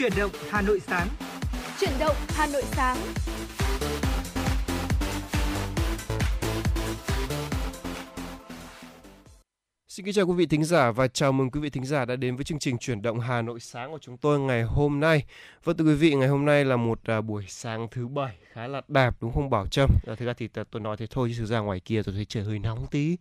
Chuyển động Hà Nội sáng. Chuyển động Hà Nội sáng. Xin kính chào quý vị thính giả và chào mừng quý vị thính giả đã đến với chương trình chuyển động Hà Nội sáng của chúng tôi ngày hôm nay. Vâng thưa quý vị, ngày hôm nay là một à, buổi sáng thứ bảy khá là đẹp đúng không Bảo Trâm? À, thực ra thì tôi nói thế thôi chứ thực ra ngoài kia tôi thấy trời hơi nóng tí.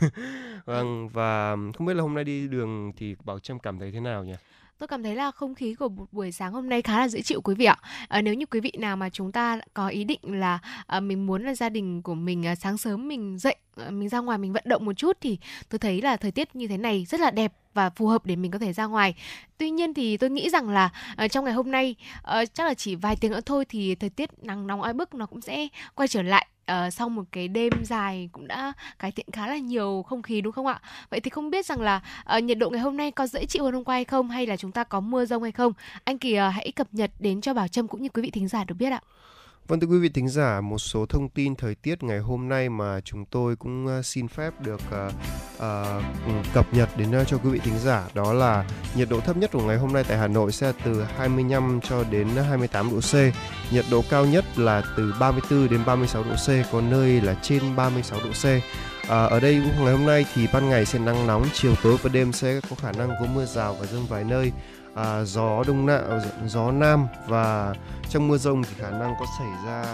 vâng và không biết là hôm nay đi đường thì Bảo Trâm cảm thấy thế nào nhỉ? Tôi cảm thấy là không khí của một buổi sáng hôm nay khá là dễ chịu quý vị ạ. À, nếu như quý vị nào mà chúng ta có ý định là à, mình muốn là gia đình của mình à, sáng sớm mình dậy à, mình ra ngoài mình vận động một chút thì tôi thấy là thời tiết như thế này rất là đẹp và phù hợp để mình có thể ra ngoài. Tuy nhiên thì tôi nghĩ rằng là uh, trong ngày hôm nay uh, chắc là chỉ vài tiếng nữa thôi thì thời tiết nắng nóng oi bức nó cũng sẽ quay trở lại uh, sau một cái đêm dài cũng đã cải thiện khá là nhiều không khí đúng không ạ? Vậy thì không biết rằng là uh, nhiệt độ ngày hôm nay có dễ chịu hơn hôm qua hay không hay là chúng ta có mưa rông hay không? Anh Kỳ uh, hãy cập nhật đến cho Bảo Trâm cũng như quý vị thính giả được biết ạ. Vâng thưa quý vị thính giả, một số thông tin thời tiết ngày hôm nay mà chúng tôi cũng ờ, xin phép được uh, uh, cập nhật đến uh, cho quý vị thính giả. Đó là nhiệt độ thấp nhất của ngày hôm nay tại Hà Nội sẽ từ 25 cho đến 28 độ C, nhiệt độ cao nhất là từ 34 đến 36 độ C, có nơi là trên 36 độ C. À, ở đây ngày hôm nay thì ban ngày sẽ nắng nóng, chiều tối và đêm sẽ có khả năng có mưa rào và rông vài nơi à, gió đông nam gió nam và trong mưa rông thì khả năng có xảy ra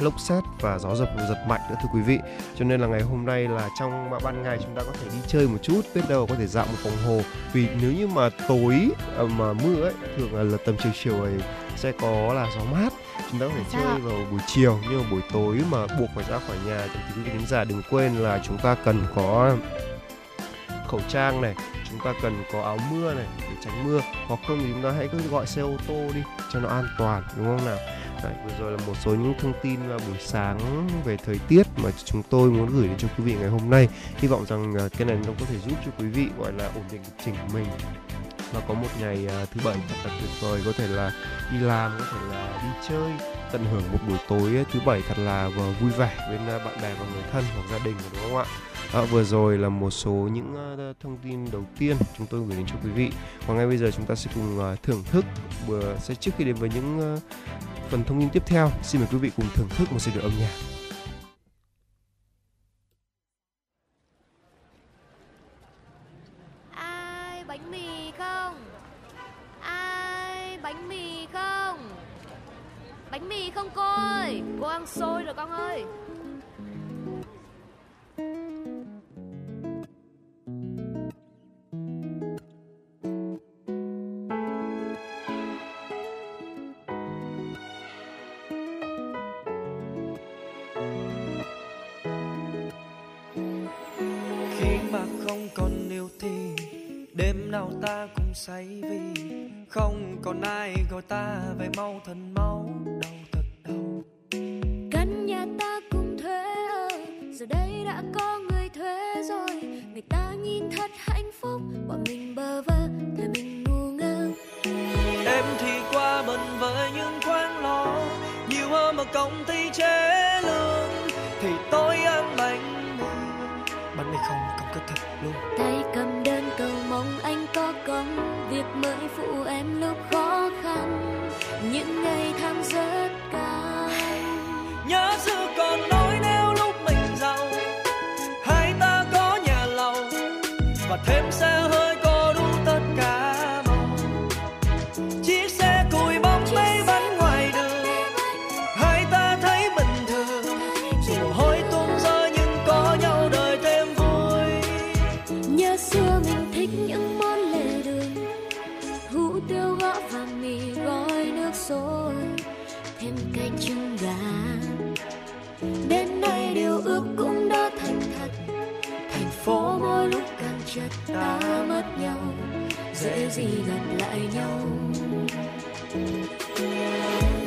lốc xét và gió giật giật mạnh nữa thưa quý vị. Cho nên là ngày hôm nay là trong ban ngày chúng ta có thể đi chơi một chút biết đâu có thể dạo một vòng hồ. Vì nếu như mà tối à, mà mưa ấy thường là, là tầm chiều chiều ấy sẽ có là gió mát. Chúng ta có thể chơi vào buổi chiều nhưng mà buổi tối mà buộc phải ra khỏi nhà thì quý vị khán giả đừng quên là chúng ta cần có khẩu trang này chúng ta cần có áo mưa này để tránh mưa. Hoặc không thì chúng ta hãy cứ gọi xe ô tô đi cho nó an toàn đúng không nào? Đấy, vừa rồi là một số những thông tin buổi sáng về thời tiết mà chúng tôi muốn gửi đến cho quý vị ngày hôm nay. Hy vọng rằng à, cái này nó có thể giúp cho quý vị gọi là ổn định lịch trình của mình và có một ngày à, thứ bảy thật là tuyệt vời có thể là đi làm có thể là đi chơi tận hưởng một buổi tối à, thứ bảy thật là à, vui vẻ bên bạn bè và người thân hoặc gia đình đúng không ạ À, vừa rồi là một số những uh, thông tin đầu tiên chúng tôi gửi đến cho quý vị. Và ngay bây giờ chúng ta sẽ cùng uh, thưởng thức vừa sẽ trước khi đến với những uh, phần thông tin tiếp theo, xin mời quý vị cùng thưởng thức một giai điệu âm nhạc. Bánh mì không cô ơi, cô ăn xôi rồi con ơi. say vì không còn ai gọi ta về mau thần mau. Đã có người thuê rồi. Người ta nhìn thật hạnh phúc bọn mình bơ vơ thời mình ngu ngơ. Em thì qua bận với những khoáng lo nhiều hơn mà công ty chế lương. Thì tôi ăn bánh mì. Bánh mì không công kết thật luôn. Tay cầm đơn cầu mong anh có công. Việc mới phụ em lúc khó khăn. Những ngày tháng rất cao nhớ xưa còn nói nếu và thêm gì gặp lại nhau.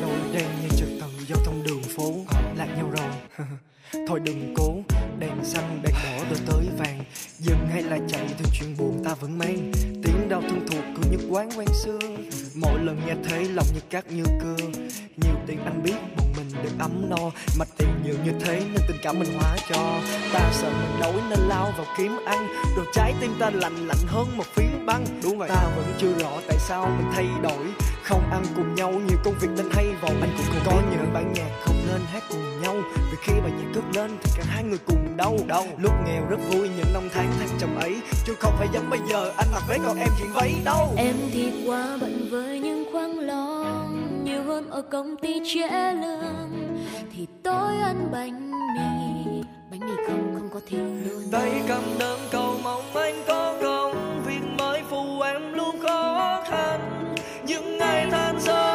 Rồi đen như trật tự giao thông đường phố lạc nhau rồi. Thôi đừng cố, đèn xanh, đèn đỏ rồi tới vàng. Dừng hay là chạy thì chuyện buồn ta vẫn mang. Tiếng đau thân thuộc cứ như quán quen xưa. Mỗi lần nghe thấy lòng như cát như cưa. Nhiều tiền anh biết một mình được ấm no. Mà tiền nhiều như thế nên tình cảm mình hóa cho. Ta sợ mình đói nên lao vào kiếm ăn. Đồ trái tim ta lạnh lạnh hơn một phi băng. Đúng vậy. Ta vẫn chưa rõ tại sao mình thay đổi. Không ăn cùng nhau nhiều công việc nên hay vòng anh cũng có những bản nhạc không nên hát cùng nhau. Vì khi bài nhạc cất lên thì cả hai người cùng đau. Đau. Lúc nghèo rất vui những năm tháng thăng trầm ấy. Chứ không phải giống bây giờ anh mặc váy còn em chuyện váy đâu. Em thì quá bận với những khoáng lo nhiều hơn ở công ty trễ lương. Thì tối ăn bánh mì. Bánh mì không không có thịt luôn. Tay cầm đơn cầu mong anh có công khó những ngày than rất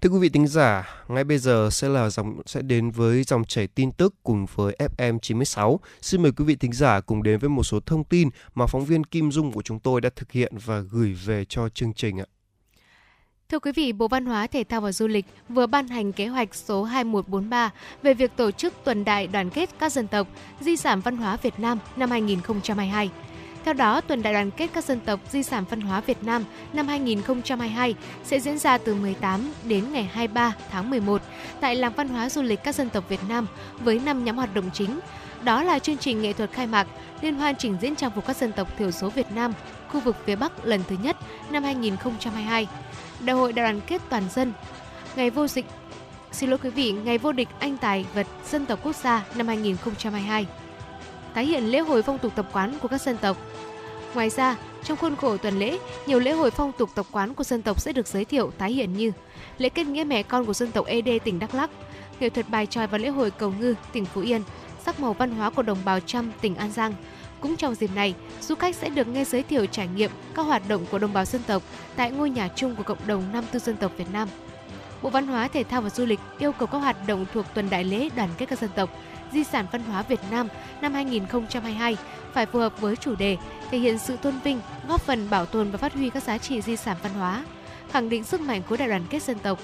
Thưa quý vị thính giả, ngay bây giờ sẽ là dòng sẽ đến với dòng chảy tin tức cùng với FM 96. Xin mời quý vị thính giả cùng đến với một số thông tin mà phóng viên Kim Dung của chúng tôi đã thực hiện và gửi về cho chương trình ạ. Thưa quý vị, Bộ Văn hóa, Thể thao và Du lịch vừa ban hành kế hoạch số 2143 về việc tổ chức tuần đại đoàn kết các dân tộc, di sản văn hóa Việt Nam năm 2022. Theo đó, tuần đại đoàn kết các dân tộc di sản văn hóa Việt Nam năm 2022 sẽ diễn ra từ 18 đến ngày 23 tháng 11 tại Làng Văn hóa Du lịch các dân tộc Việt Nam với 5 nhóm hoạt động chính. Đó là chương trình nghệ thuật khai mạc, liên hoan trình diễn trang phục các dân tộc thiểu số Việt Nam, khu vực phía Bắc lần thứ nhất năm 2022 Đại hội đại đoàn kết toàn dân, ngày vô dịch, xin lỗi quý vị, ngày vô địch anh tài vật dân tộc quốc gia năm 2022. Tái hiện lễ hội phong tục tập quán của các dân tộc. Ngoài ra, trong khuôn khổ tuần lễ, nhiều lễ hội phong tục tập quán của dân tộc sẽ được giới thiệu tái hiện như lễ kết nghĩa mẹ con của dân tộc ED tỉnh Đắk Lắk, nghệ thuật bài tròi và lễ hội cầu ngư tỉnh Phú Yên, sắc màu văn hóa của đồng bào Chăm tỉnh An Giang, cũng trong dịp này, du khách sẽ được nghe giới thiệu trải nghiệm các hoạt động của đồng bào dân tộc tại ngôi nhà chung của cộng đồng năm tư dân tộc Việt Nam. Bộ Văn hóa, Thể thao và Du lịch yêu cầu các hoạt động thuộc tuần đại lễ đoàn kết các dân tộc, di sản văn hóa Việt Nam năm 2022 phải phù hợp với chủ đề, thể hiện sự tôn vinh, góp phần bảo tồn và phát huy các giá trị di sản văn hóa, khẳng định sức mạnh của đại đoàn kết dân tộc.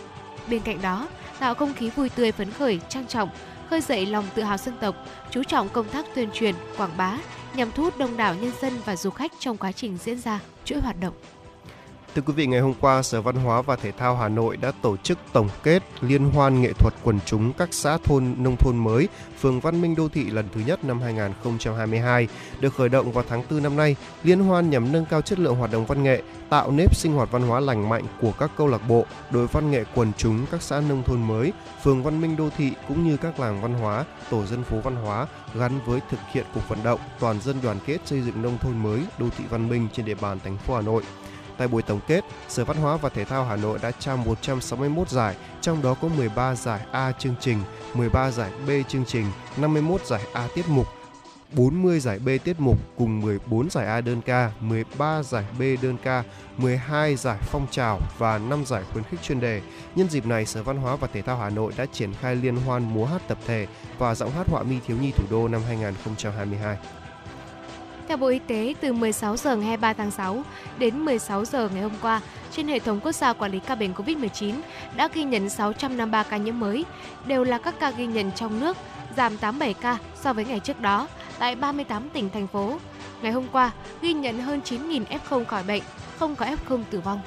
Bên cạnh đó, tạo không khí vui tươi phấn khởi, trang trọng, khơi dậy lòng tự hào dân tộc, chú trọng công tác tuyên truyền, quảng bá nhằm thu hút đông đảo nhân dân và du khách trong quá trình diễn ra chuỗi hoạt động. Thưa quý vị, ngày hôm qua, Sở Văn hóa và Thể thao Hà Nội đã tổ chức tổng kết liên hoan nghệ thuật quần chúng các xã thôn nông thôn mới, phường Văn Minh Đô thị lần thứ nhất năm 2022. Được khởi động vào tháng 4 năm nay, liên hoan nhằm nâng cao chất lượng hoạt động văn nghệ, tạo nếp sinh hoạt văn hóa lành mạnh của các câu lạc bộ, đội văn nghệ quần chúng các xã nông thôn mới, phường Văn Minh Đô thị cũng như các làng văn hóa, tổ dân phố văn hóa gắn với thực hiện cuộc vận động toàn dân đoàn kết xây dựng nông thôn mới, đô thị văn minh trên địa bàn thành phố Hà Nội. Tại buổi tổng kết, Sở Văn hóa và Thể thao Hà Nội đã trao 161 giải, trong đó có 13 giải A chương trình, 13 giải B chương trình, 51 giải A tiết mục, 40 giải B tiết mục cùng 14 giải A đơn ca, 13 giải B đơn ca, 12 giải phong trào và 5 giải khuyến khích chuyên đề. Nhân dịp này, Sở Văn hóa và Thể thao Hà Nội đã triển khai liên hoan múa hát tập thể và giọng hát họa mi thiếu nhi thủ đô năm 2022. Theo Bộ Y tế, từ 16 giờ ngày 23 tháng 6 đến 16 giờ ngày hôm qua, trên hệ thống quốc gia quản lý ca bệnh COVID-19 đã ghi nhận 653 ca nhiễm mới, đều là các ca ghi nhận trong nước, giảm 87 ca so với ngày trước đó tại 38 tỉnh thành phố. Ngày hôm qua, ghi nhận hơn 9.000 F0 khỏi bệnh, không có F0 tử vong.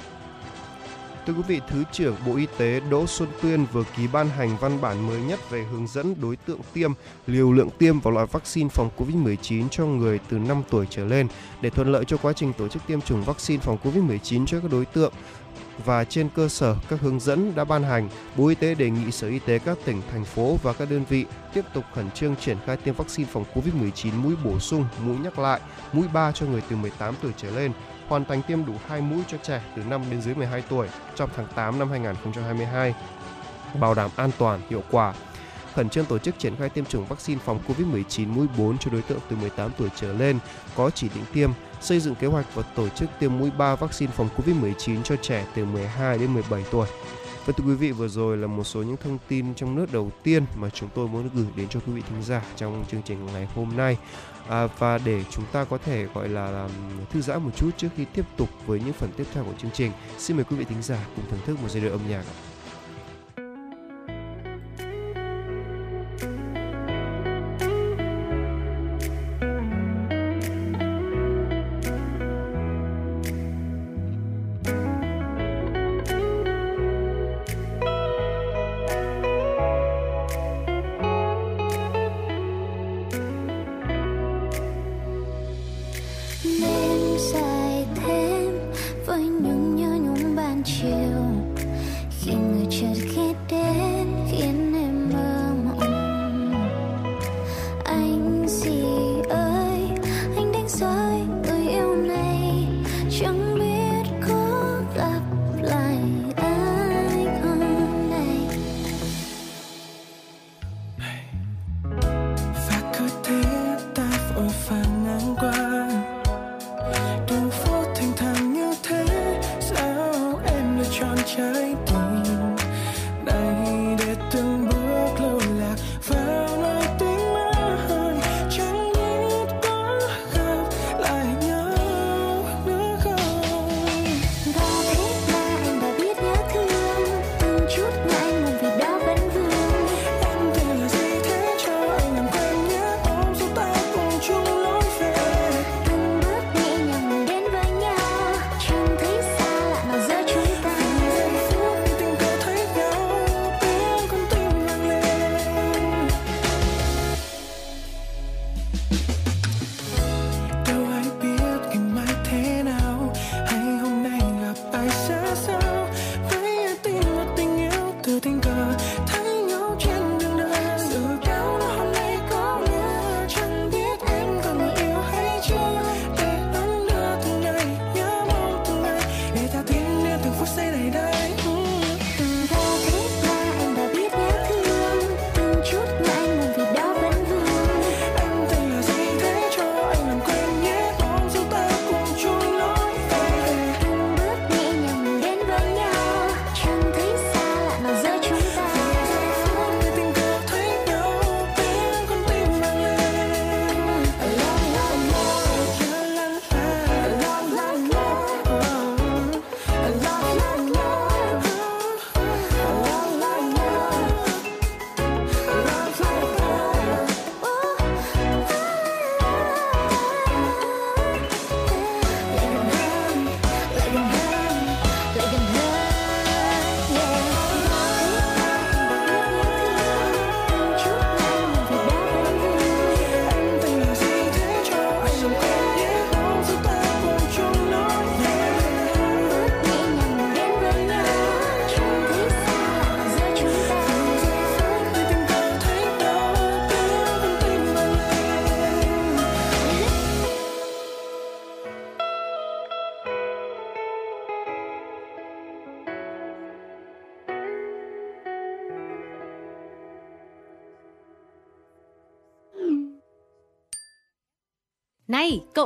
Thưa quý vị, Thứ trưởng Bộ Y tế Đỗ Xuân Tuyên vừa ký ban hành văn bản mới nhất về hướng dẫn đối tượng tiêm, liều lượng tiêm và loại vaccine phòng COVID-19 cho người từ 5 tuổi trở lên để thuận lợi cho quá trình tổ chức tiêm chủng vaccine phòng COVID-19 cho các đối tượng. Và trên cơ sở các hướng dẫn đã ban hành, Bộ Y tế đề nghị Sở Y tế các tỉnh, thành phố và các đơn vị tiếp tục khẩn trương triển khai tiêm vaccine phòng COVID-19 mũi bổ sung, mũi nhắc lại, mũi 3 cho người từ 18 tuổi trở lên, hoàn thành tiêm đủ 2 mũi cho trẻ từ 5 đến dưới 12 tuổi trong tháng 8 năm 2022, bảo đảm an toàn, hiệu quả. Khẩn trương tổ chức triển khai tiêm chủng vaccine phòng COVID-19 mũi 4 cho đối tượng từ 18 tuổi trở lên có chỉ định tiêm, xây dựng kế hoạch và tổ chức tiêm mũi 3 vaccine phòng COVID-19 cho trẻ từ 12 đến 17 tuổi. Và thưa quý vị, vừa rồi là một số những thông tin trong nước đầu tiên mà chúng tôi muốn gửi đến cho quý vị thính giả trong chương trình ngày hôm nay. À, và để chúng ta có thể gọi là, là thư giãn một chút trước khi tiếp tục với những phần tiếp theo của chương trình, xin mời quý vị thính giả cùng thưởng thức một giai điệu âm nhạc. ạ.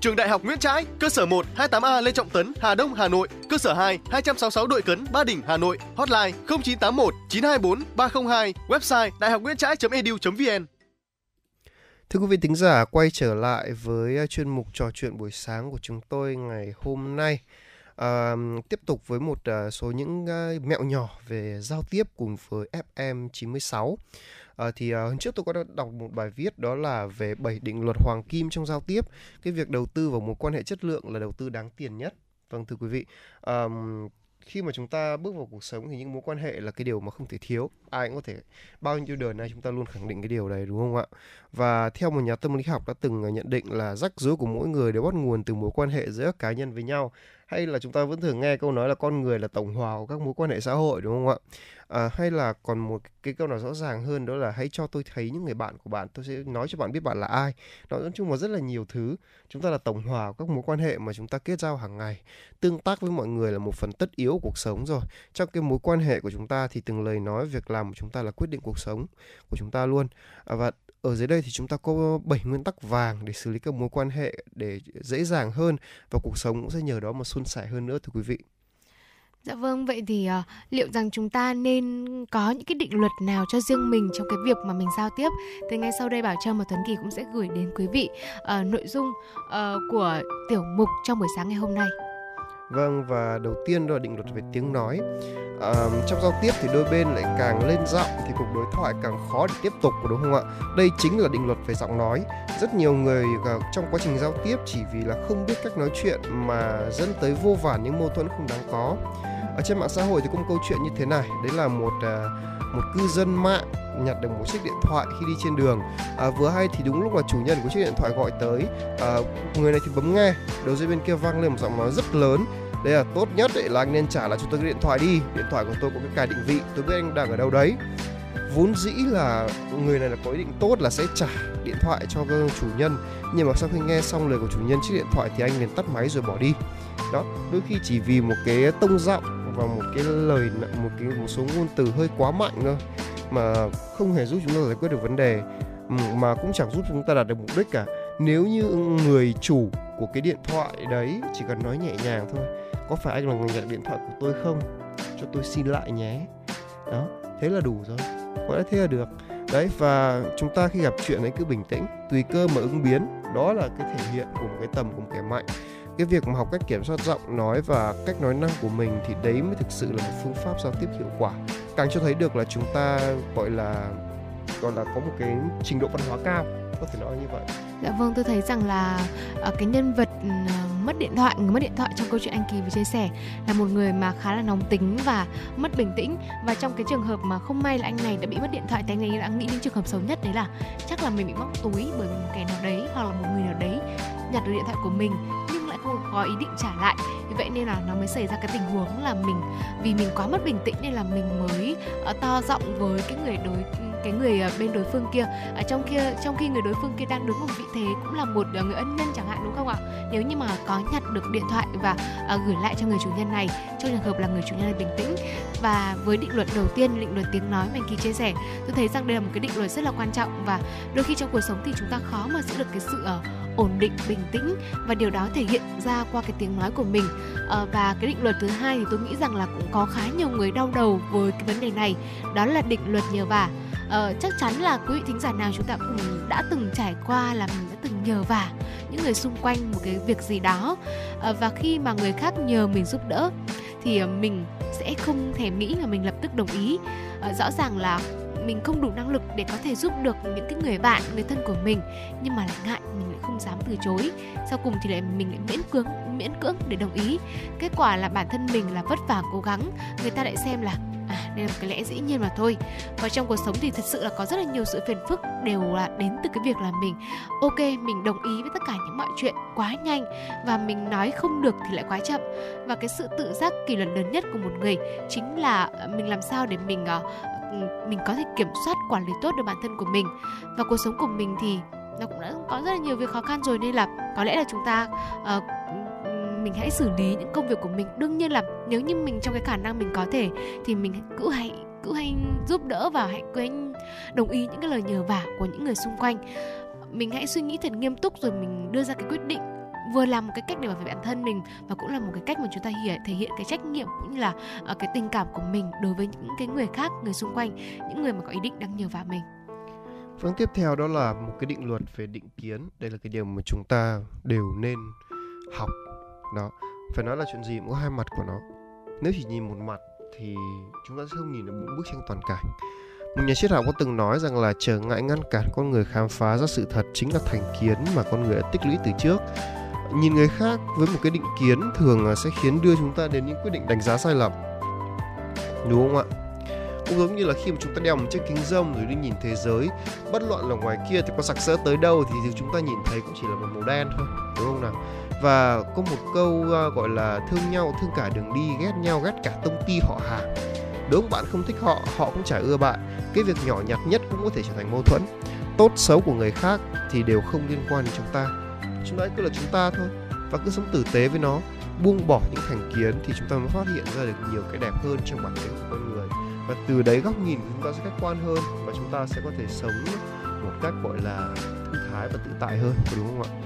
Trường Đại học Nguyễn Trãi, cơ sở 1 28A Lê Trọng Tấn, Hà Đông, Hà Nội, cơ sở 2 266 Đội Cấn, Ba Đình, Hà Nội, hotline 0981 924 302, website đạihocnguyentrai.edu.vn. Thưa quý vị thính giả, quay trở lại với à, chuyên mục trò chuyện buổi sáng của chúng tôi ngày hôm nay. À, tiếp tục với một uh, số những uh, mẹo nhỏ về giao tiếp cùng với FM 96. À, thì ờ, hôm trước tôi có đọc một bài viết đó là về bảy định luật hoàng kim trong giao tiếp. Cái việc đầu tư vào mối quan hệ chất lượng là đầu tư đáng tiền nhất. Vâng thưa quý vị, um, khi mà chúng ta bước vào cuộc sống thì những mối quan hệ là cái điều mà không thể thiếu ai cũng có thể bao nhiêu đời nay chúng ta luôn khẳng định cái điều này đúng không ạ và theo một nhà tâm lý học đã từng ờ, nhận định là rắc rối của mỗi người đều bắt nguồn từ mối quan hệ giữa các cá nhân với nhau hay là chúng ta vẫn thường nghe câu nói là con người là tổng hòa của các mối quan hệ xã hội đúng không ạ? À, hay là còn một cái câu nào rõ ràng hơn đó là hãy cho tôi thấy những người bạn của bạn tôi sẽ nói cho bạn biết bạn là ai. Nói chung là rất là nhiều thứ chúng ta là tổng hòa của các mối quan hệ mà chúng ta kết giao hàng ngày. Tương tác với mọi người là một phần tất yếu của cuộc sống rồi. Trong cái mối quan hệ của chúng ta thì từng lời nói việc làm của chúng ta là quyết định cuộc sống của chúng ta luôn. À, và ở dưới đây thì chúng ta có 7 nguyên tắc vàng để xử lý các mối quan hệ để dễ dàng hơn và cuộc sống cũng sẽ nhờ đó mà suôn sẻ hơn nữa thưa quý vị. Dạ vâng, vậy thì uh, liệu rằng chúng ta nên có những cái định luật nào cho riêng mình trong cái việc mà mình giao tiếp? Thì ngay sau đây Bảo Trâm và Tuấn Kỳ cũng sẽ gửi đến quý vị uh, nội dung uh, của tiểu mục trong buổi sáng ngày hôm nay. Vâng và đầu tiên đó là định luật về tiếng nói. À, trong giao tiếp thì đôi bên lại càng lên giọng thì cuộc đối thoại càng khó để tiếp tục đúng không ạ? Đây chính là định luật về giọng nói. Rất nhiều người ờ, trong quá trình giao tiếp chỉ vì là không biết cách nói chuyện mà dẫn tới vô vàn những mâu thuẫn không đáng có. Ở trên mạng xã hội thì có một câu chuyện như thế này, đấy là một ờ, một cư dân mạng nhặt được một chiếc điện thoại khi đi trên đường à, vừa hay thì đúng lúc là chủ nhân của chiếc điện thoại gọi tới à, người này thì bấm nghe đầu dây bên kia vang lên một giọng nói rất lớn đây là tốt nhất để là anh nên trả lại cho tôi cái điện thoại đi. Điện thoại của tôi có cái cài định vị, tôi biết anh đang ở đâu đấy. Vốn dĩ là người này là có ý định tốt là sẽ trả điện thoại cho chủ nhân. Nhưng mà sau khi nghe xong lời của chủ nhân chiếc điện thoại thì anh liền tắt máy rồi bỏ đi. Đó, đôi khi chỉ vì một cái tông giọng và một cái lời, một cái, một số ngôn từ hơi quá mạnh thôi mà không hề giúp chúng ta giải quyết được vấn đề. Mà cũng chẳng giúp chúng ta đạt được mục đích cả. Nếu như người chủ của cái điện thoại đấy chỉ cần nói nhẹ nhàng thôi có phải anh là người nhận điện thoại của tôi không? Cho tôi xin lại nhé. Đó thế là đủ rồi. Có lẽ thế là được. Đấy và chúng ta khi gặp chuyện ấy cứ bình tĩnh tùy cơ mà ứng biến. Đó là cái thể hiện của một cái tầm của một kẻ mạnh. Cái việc mà học cách kiểm soát giọng nói và cách nói năng của mình thì đấy mới thực sự là một phương pháp giao tiếp hiệu quả. Càng cho thấy được là chúng ta gọi là gọi là có một cái trình độ văn hóa cao. Có thể nói như vậy. Dạ vâng tôi thấy rằng là ờ, cái nhân vật uh, mất điện thoại, người mất điện thoại trong câu chuyện anh kỳ vừa chia sẻ là một người mà khá là nóng tính và mất bình tĩnh. Và trong cái trường hợp mà không may là anh này đã bị mất điện thoại, thì anh ấy đã nghĩ đến trường hợp xấu nhất đấy là chắc là mình bị móc túi bởi một kẻ nào đấy hoặc là một người nào đấy nhặt được điện thoại của mình. Nhưng không có ý định trả lại. Vì vậy nên là nó mới xảy ra cái tình huống là mình vì mình quá mất bình tĩnh nên là mình mới uh, to giọng với cái người đối cái người ờ, bên đối phương kia. Ở trong kia trong khi người đối phương kia đang đứng một vị thế cũng là một ờ, người ân nhân chẳng hạn đúng không ạ? Nếu như mà có nhặt được điện thoại và uh, gửi lại cho người chủ nhân này trong trường hợp là người chủ nhân này bình tĩnh. Và với định luật đầu tiên định luật tiếng nói mà kỳ chia sẻ tôi thấy rằng đây là một cái định luật rất là quan trọng và đôi khi trong cuộc sống thì chúng ta khó mà giữ được cái sự uh, ổn định bình tĩnh và điều đó thể hiện ra qua cái tiếng nói của mình. À, và cái định luật thứ hai thì tôi nghĩ rằng là cũng có khá nhiều người đau đầu với cái vấn đề này đó là định luật nhờ vả. Uh, chắc chắn là quý vị thính giả nào chúng ta cũng đã từng trải qua là mình đã từng nhờ vả những người xung quanh một cái việc gì đó. Uh, và khi mà người khác nhờ mình giúp đỡ thì mình sẽ không thèm nghĩ là mình lập tức đồng ý. À, rõ ràng là mình không đủ năng lực để có thể giúp được những cái người bạn, người thân của mình, nhưng mà lại ngại mình lại không dám từ chối. Sau cùng thì lại mình lại miễn cưỡng miễn cưỡng để đồng ý. Kết quả là bản thân mình là vất vả cố gắng, người ta lại xem là à đây là một cái lẽ dĩ nhiên mà thôi. Và trong cuộc sống thì thật sự là có rất là nhiều sự phiền phức đều là đến từ cái việc là mình, ok, mình đồng ý với tất cả những mọi chuyện quá nhanh và mình nói không được thì lại quá chậm. Và cái sự tự giác kỷ luật lớn nhất của một người chính là à, mình làm sao để mình à, mình có thể kiểm soát quản lý tốt được bản thân của mình. Và cuộc sống của mình thì nó cũng đã có rất là nhiều việc khó khăn rồi nên là có lẽ là chúng ta uh, mình hãy xử lý những công việc của mình. Đương nhiên là nếu như mình trong cái khả năng mình có thể thì mình cứ hãy cứ hãy giúp đỡ và hãy cứ hãy đồng ý những cái lời nhờ vả của những người xung quanh. Mình hãy suy nghĩ thật nghiêm túc rồi mình đưa ra cái quyết định vừa là một cái cách để bảo vệ bản thân mình và cũng là một cái cách mà chúng ta hiểu thể hiện cái trách nhiệm cũng như là uh, cái tình cảm của mình đối với những cái người khác người xung quanh những người mà có ý định đang nhờ vả mình Vâng, tiếp theo đó là một cái định luật về định kiến. Đây là cái điều mà chúng ta đều nên học. Đó, phải nói là chuyện gì cũng có hai mặt của nó. Nếu chỉ nhìn một mặt thì chúng ta sẽ không nhìn được một bức tranh toàn cảnh. Một nhà triết học có từng nói rằng là trở ngại ngăn cản con người khám phá ra sự thật chính là thành kiến mà con người đã tích lũy từ trước. Nhìn người khác với một cái định kiến thường sẽ khiến đưa chúng ta đến những quyết định đánh giá sai lầm. Đúng không ạ? cũng giống như là khi mà chúng ta đeo một chiếc kính râm rồi đi nhìn thế giới bất luận là ngoài kia thì có sặc sỡ tới đâu thì chúng ta nhìn thấy cũng chỉ là một màu đen thôi đúng không nào? Và có một câu uh, gọi là thương nhau thương cả đường đi ghét nhau ghét cả tông ty họ hàng đúng bạn? Không thích họ họ cũng chả ưa bạn. Cái việc nhỏ nhặt nhất cũng có thể trở thành mâu thuẫn. Tốt xấu của người khác thì đều không liên quan đến chúng ta chúng ta cứ là chúng ta thôi. Và cứ sống tử tế với nó. Buông bỏ những thành kiến thì chúng ta mới phát hiện ra được nhiều cái đẹp hơn trong bản thể của con người. Và từ đấy góc nhìn của chúng ta sẽ khách quan hơn và chúng ta sẽ có thể sống một cách, gọi là thư thái và tự tại hơn đúng không ạ?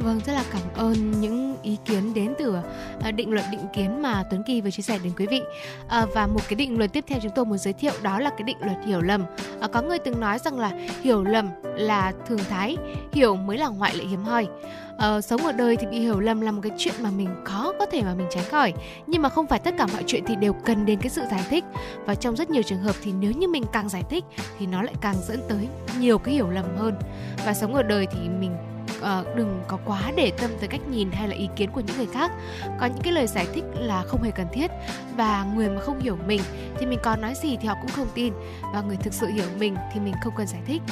Vâng, rất là cảm ơn những ý kiến đến từ ờ, định luật định kiến mà Tuấn Kỳ vừa chia sẻ đến quý vị. Ờ, và một cái định luật tiếp theo chúng tôi muốn giới thiệu đó là cái định luật hiểu lầm. Ờ, có người từng nói rằng là hiểu lầm là thường thái, hiểu mới là ngoại lệ hiếm hoi. Uh, sống ở đời thì bị hiểu lầm là một cái chuyện mà mình khó có thể mà mình tránh khỏi nhưng mà không phải tất cả mọi chuyện thì đều cần đến cái sự giải thích và trong rất nhiều trường hợp thì nếu như mình càng giải thích thì nó lại càng dẫn tới nhiều cái hiểu lầm hơn và sống ở đời thì mình uh, đừng có quá để tâm tới cách nhìn hay là ý kiến của những người khác. Có những cái lời giải thích là không hề cần thiết. Và người mà không hiểu mình thì mình có nói gì thì họ cũng không tin. Và người thực sự hiểu mình thì mình không cần giải thích.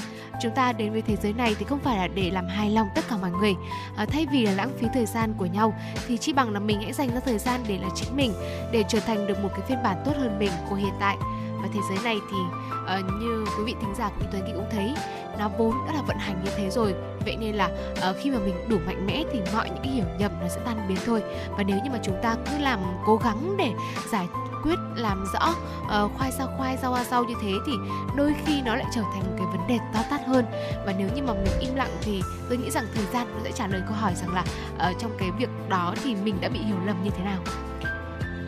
Chúng ta đến với thế giới này thì không phải là để làm hài lòng tất cả mọi người. À, thay vì là lãng phí thời gian của nhau thì chỉ bằng là mình hãy dành ra thời gian để là chính mình để trở thành được một cái phiên bản tốt hơn mình của hiện tại và thế giới này thì uh, như quý vị thính giả cũng Tuấn Kỳ cũng thấy nó vốn đã là vận hành như thế rồi. Vậy nên là uh, khi mà mình đủ mạnh mẽ thì mọi những cái hiểu nhầm nó sẽ tan biến thôi. Và nếu như mà chúng ta cứ làm cố gắng để giải quyết làm rõ uh, khoai sao khoai rau sau như thế thì đôi khi nó lại trở thành một cái vấn đề to tát hơn. Và nếu như mà mình im lặng thì tôi nghĩ rằng thời gian sẽ trả lời câu hỏi rằng là uh, trong cái việc đó thì mình đã bị hiểu lầm như thế nào.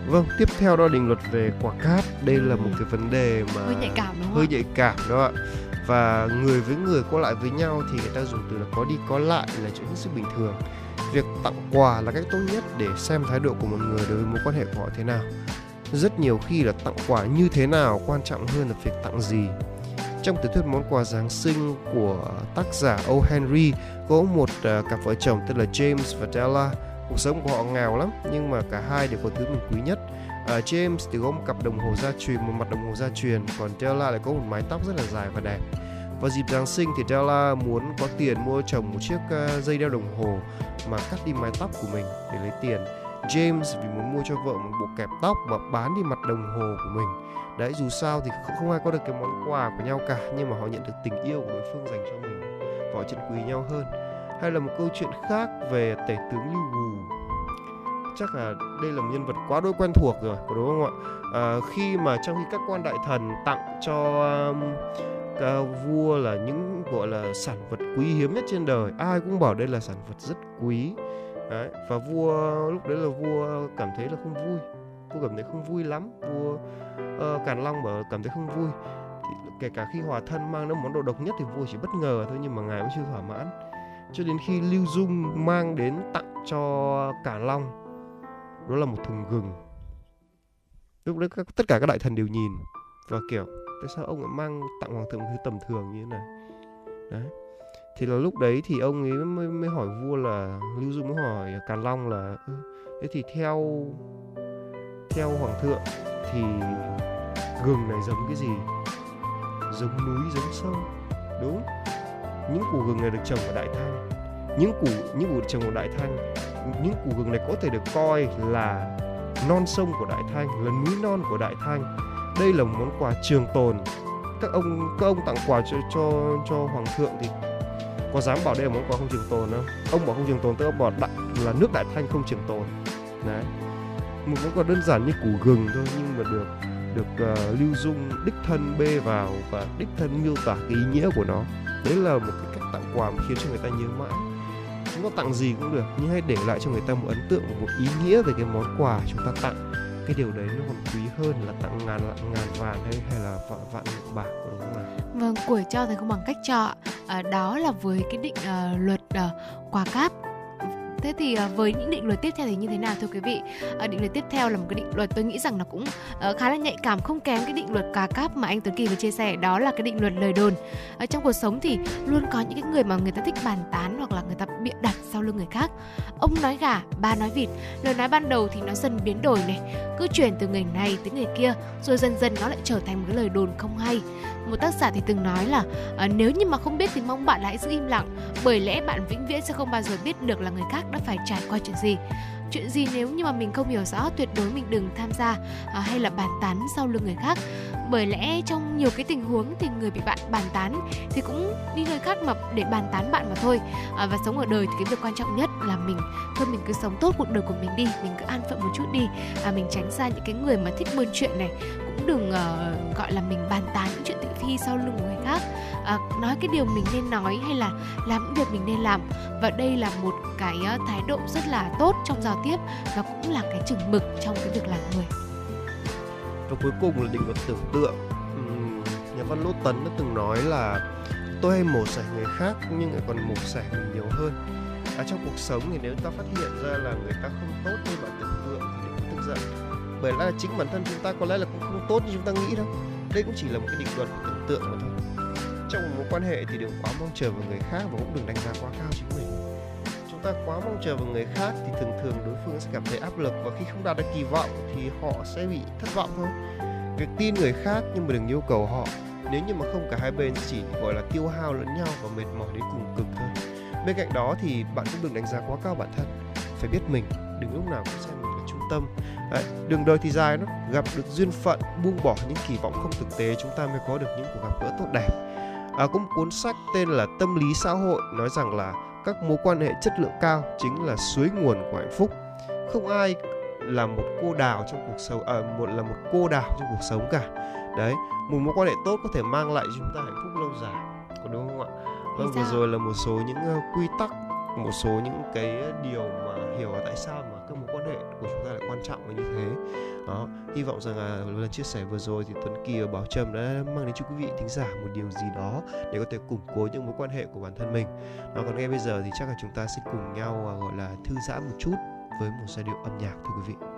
Vâng, tiếp theo đó định luật về quả cát. Đây là một cái vấn đề mà hơi nhạy cảm đúng không? Hơi nhạy cảm đó ạ. Và người với người qua lại với nhau thì người ta dùng từ là có đi có lại là chuyện hết sức bình thường. Việc tặng quà là cách tốt nhất để xem thái độ của một người đối với mối quan hệ của họ thế nào. Rất nhiều khi là tặng quà như thế nào quan trọng hơn là việc tặng gì. Trong tiểu thuyết món quà Giáng sinh của tác giả O. Henry có một uh, cặp vợ chồng tên là James và Della cuộc sống của họ nghèo lắm nhưng mà cả hai đều có thứ mình quý nhất. Uh, James thì có một cặp đồng hồ gia truyền một mặt đồng hồ gia truyền còn Della lại có một mái tóc rất là dài và đẹp. Vào dịp Giáng sinh thì Della muốn có tiền mua chồng một chiếc uh, dây đeo đồng hồ mà cắt đi mái tóc của mình để lấy tiền. James vì muốn mua cho vợ một bộ kẹp tóc và bán đi mặt đồng hồ của mình. Đấy dù sao thì không ai có được cái món quà của nhau cả nhưng mà họ nhận được tình yêu của đối phương dành cho mình và họ trân quý nhau hơn hay là một câu chuyện khác về tể tướng lưu bù? Chắc là đây là một nhân vật quá đôi quen thuộc rồi đúng không ạ? À, khi mà trong khi các quan đại thần tặng cho um, uh, vua là những gọi là sản vật quý hiếm nhất trên đời ai cũng bảo đây là sản vật rất quý. Đấy, và vua lúc đấy là vua cảm thấy là không vui. Vua cảm thấy không vui lắm. Vua uh, càn long bảo cảm thấy không vui. Thì kể cả khi hòa thân mang đến món đồ độc nhất thì vua chỉ bất ngờ thôi nhưng mà ngài vẫn chưa thỏa mãn cho đến khi Lưu Dung mang đến tặng cho Cả Long đó là một thùng gừng. Lúc đấy các, tất cả các đại thần đều nhìn và kiểu tại sao ông lại mang tặng hoàng thượng một thứ tầm thường như thế này? Đấy. Thì là lúc đấy thì ông ấy mới, mới hỏi vua là lưu dung mới hỏi càn long là ừ, thế thì theo theo hoàng thượng thì gừng này giống cái gì? Giống núi giống sông. Đúng những củ gừng này được trồng ở đại thanh. Những củ những củ được trồng ở đại thanh những củ gừng này có thể được coi là non sông của đại thanh là núi non của đại thanh. Đây là một món quà trường tồn. Các ông các ông tặng quà cho cho cho hoàng thượng thì có dám bảo đây là món quà không trường tồn không? Ông bảo không trường tồn tức ông bảo đại, là nước đại thanh không trường tồn. Đấy. Một món quà đơn giản như củ gừng thôi nhưng mà được được uh, lưu dung đích thân bê vào và đích thân miêu tả cái ý nghĩa của nó đấy là một cái cách tặng quà mà khiến cho người ta nhớ mãi chúng ta tặng gì cũng được nhưng hãy để lại cho người ta một ấn tượng một ý nghĩa về cái món quà chúng ta tặng cái điều đấy nó còn quý hơn là tặng ngàn ngàn vàng hay hay là vạn vạn lượng bạc đúng không nào Vâng, của cho thì không bằng cách cho. À, đó là với cái định ờ, luật ờ, quà cáp. Thế thì ờ, với những định luật tiếp theo thì như thế nào thưa quý vị? Ờ, định luật tiếp theo là một cái định luật tôi nghĩ rằng nó cũng ờ, khá là nhạy cảm không kém cái định luật cá cáp mà anh Tuấn Kỳ vừa chia sẻ đó là cái định luật lời đồn. Ở trong cuộc sống thì luôn có những cái người mà người ta thích bàn tán hoặc là người ta bịa đặt sau lưng người khác. Ông nói gà, ba nói vịt. Lời nói ban đầu thì nó dần biến đổi này, cứ chuyển từ người này tới người kia, rồi dần dần nó lại trở thành một cái lời đồn không hay một tác giả thì từng nói là à, nếu như mà không biết thì mong bạn hãy giữ im lặng bởi lẽ bạn vĩnh viễn sẽ không bao giờ biết được là người khác đã phải trải qua chuyện gì. Chuyện gì nếu như mà mình không hiểu rõ tuyệt đối mình đừng tham gia à, hay là bàn tán sau lưng người khác. Bởi lẽ trong nhiều cái tình huống thì người bị bạn bàn tán thì cũng đi nơi khác mà để bàn tán bạn mà thôi. À, và sống ở đời thì cái việc quan trọng nhất là mình. Thôi mình cứ sống tốt cuộc đời của mình đi mình cứ an phận một chút đi. À, mình tránh xa những cái người mà thích buôn chuyện này. Cũng đừng uh, gọi là mình bàn tán những chuyện thị phi sau lưng của người khác. À, nói cái điều mình nên nói hay là làm những việc mình nên làm. Và đây là một cái uh, thái độ rất là tốt trong giao tiếp và cũng là cái chừng mực trong cái việc làm người. Và cuối cùng là định luật tưởng tượng. Uhm, nhà văn Lỗ Tấn đã từng nói là tôi hay mổ xẻ người khác nhưng lại còn mổ xẻ mình nhiều hơn ở trong cuộc sống thì nếu ta phát hiện ra là người ta không tốt như bạn tưởng tượng thì đừng tức giận. Bởi lẽ là chính bản thân chúng ta có lẽ là cũng không tốt như chúng ta nghĩ đâu. Đây cũng chỉ là một cái định luật của tưởng tượng mà thôi. Trong một mối quan hệ thì đừng quá mong chờ vào người khác và cũng đừng đánh giá quá cao chính mình. Chúng ta quá mong chờ vào người khác thì thường thường đối phương sẽ cảm thấy áp lực và khi không đạt được kỳ vọng thì họ sẽ bị thất vọng thôi. Việc tin người khác nhưng mà đừng yêu cầu họ, nếu như mà không cả hai bên chỉ, gọi là, tiêu hao lẫn nhau và mệt mỏi đến cùng cực thôi bên cạnh đó thì bạn cũng đừng đánh giá quá cao bản thân. Phải biết mình đừng lúc nào cũng xem mình là trung tâm. Đấy, đường đời thì dài lắm. Gặp được duyên phận buông bỏ những kỳ vọng không thực tế chúng ta mới có được những cuộc gặp gỡ tốt đẹp. À, có một cuốn sách tên là tâm lý xã hội nói rằng là các mối quan hệ chất lượng cao chính là suối nguồn của hạnh phúc. Không ai là một cô đào trong cuộc sống à, một là một cô đào trong cuộc sống cả. Đấy một mối quan hệ tốt có thể mang lại cho chúng ta hạnh phúc lâu dài có đúng không ạ? Vâng vừa rồi là một số những ờ, quy tắc một số những cái điều mà hiểu là tại sao mà các mối quan hệ của chúng ta lại quan trọng là như thế. Đó hy vọng rằng là lần chia sẻ vừa rồi thì Tuấn Kỳ và Bảo Trâm đã mang đến cho quý vị thính giả một điều gì đó để có thể củng cố những mối quan hệ của bản thân mình. Đó còn ngay bây giờ thì chắc là chúng ta sẽ cùng nhau à, gọi là thư giãn một chút với một giai điệu âm nhạc thưa quý vị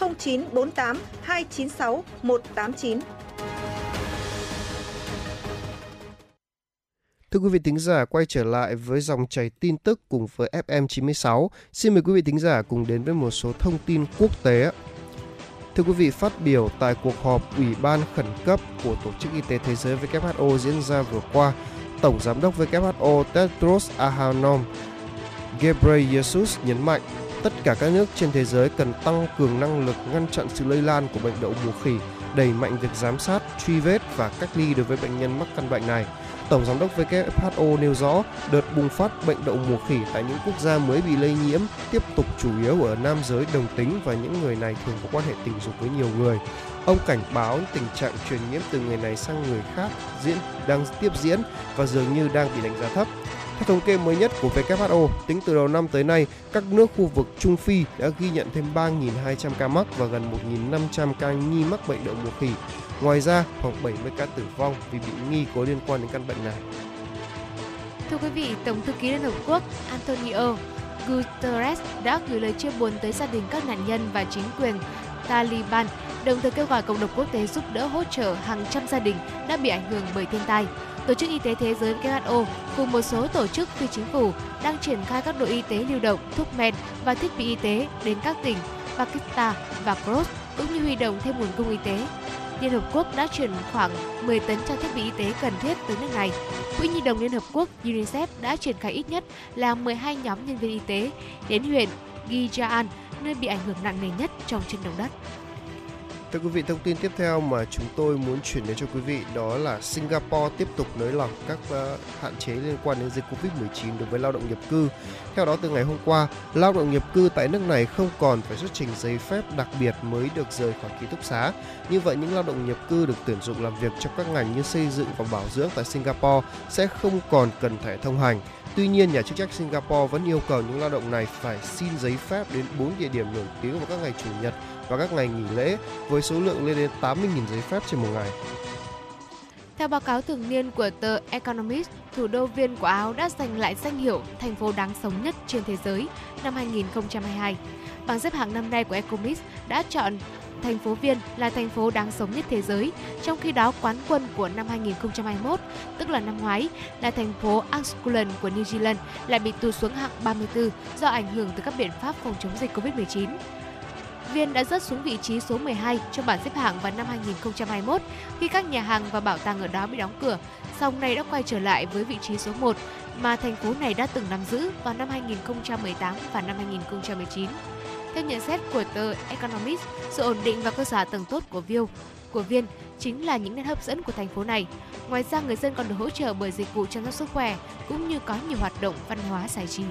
0948 296 189. Thưa quý vị thính giả, quay trở lại với dòng chảy tin tức cùng với FM 96. Xin mời quý vị thính giả cùng đến với một số thông tin quốc tế. Thưa quý vị, phát biểu tại cuộc họp Ủy ban khẩn cấp của Tổ chức Y tế Thế giới WHO diễn ra vừa qua, Tổng Giám đốc WHO Tedros Adhanom Ghebreyesus nhấn mạnh tất cả các nước trên thế giới cần tăng cường năng lực ngăn chặn sự lây lan của bệnh đậu mùa khỉ, đẩy mạnh việc giám sát, truy vết và cách ly đối với bệnh nhân mắc căn bệnh này. Tổng giám đốc WHO nêu rõ đợt bùng phát bệnh đậu mùa khỉ tại những quốc gia mới bị lây nhiễm tiếp tục chủ yếu ở nam giới đồng tính và những người này thường có quan hệ tình dục với nhiều người. Ông cảnh báo tình trạng truyền nhiễm từ người này sang người khác diễn đang tiếp diễn và dường như đang bị đánh giá thấp. Theo thống kê mới nhất của WHO, tính từ đầu năm tới nay, các nước khu vực Trung Phi đã ghi nhận thêm 3.200 ca mắc và gần 1.500 ca nghi mắc bệnh đậu mùa khỉ. Ngoài ra, khoảng 70 ca tử vong vì bị nghi có liên quan đến căn bệnh này. Thưa quý vị, Tổng thư ký Liên Hợp Quốc Antonio Guterres đã gửi lời chia buồn tới gia đình các nạn nhân và chính quyền Taliban, đồng thời kêu gọi cộng đồng quốc tế giúp đỡ hỗ trợ hàng trăm gia đình đã bị ảnh hưởng bởi thiên tai. Tổ chức Y tế Thế giới WHO cùng một số tổ chức phi chính phủ đang triển khai các đội y tế lưu động, thuốc men và thiết bị y tế đến các tỉnh Pakistan và Cross, cũng như huy động thêm nguồn cung y tế. Liên Hợp Quốc đã chuyển khoảng 10 tấn trang thiết bị y tế cần thiết tới nước này. Quỹ Nhi đồng Liên Hợp Quốc UNICEF đã triển khai ít nhất là 12 nhóm nhân viên y tế đến huyện Gijaan, nơi bị ảnh hưởng nặng nề nhất trong trận động đất. Thưa quý vị, thông tin tiếp theo mà chúng tôi muốn chuyển đến cho quý vị đó là Singapore tiếp tục nới lỏng các uh, hạn chế liên quan đến dịch Covid-19 đối với lao động nhập cư. Theo đó, từ ngày hôm qua, lao động nhập cư tại nước này không còn phải xuất trình giấy phép đặc biệt mới được rời khỏi ký túc xá. Như vậy, những lao động nhập cư được tuyển dụng làm việc trong các ngành như xây dựng và bảo dưỡng tại Singapore sẽ không còn cần thẻ thông hành. Tuy nhiên, nhà chức trách Singapore vẫn yêu cầu những lao động này phải xin giấy phép đến 4 địa điểm nổi tiếng vào các ngày chủ nhật và các ngày nghỉ lễ với số lượng lên đến 80.000 giấy phép trên một ngày. Theo báo cáo thường niên của tờ Economist, thủ đô Viên của Áo đã giành lại danh hiệu thành phố đáng sống nhất trên thế giới năm 2022. Bảng xếp hạng năm nay của Economist đã chọn thành phố Viên là thành phố đáng sống nhất thế giới, trong khi đó quán quân của năm 2021, tức là năm ngoái, là thành phố Auckland của New Zealand lại bị tụt xuống hạng 34 do ảnh hưởng từ các biện pháp phòng chống dịch Covid-19. Viên đã rớt xuống vị trí số 12 trong bảng xếp hạng vào năm 2021 khi các nhà hàng và bảo tàng ở đó bị đóng cửa. Song nay đã quay trở lại với vị trí số 1 mà thành phố này đã từng nắm giữ vào năm 2018 và năm 2019. Theo nhận xét của tờ Economist, sự ổn định và cơ sở tầng tốt của View của Viên chính là những nét hấp dẫn của thành phố này. Ngoài ra, người dân còn được hỗ trợ bởi dịch vụ chăm sóc sức khỏe cũng như có nhiều hoạt động văn hóa giải trí.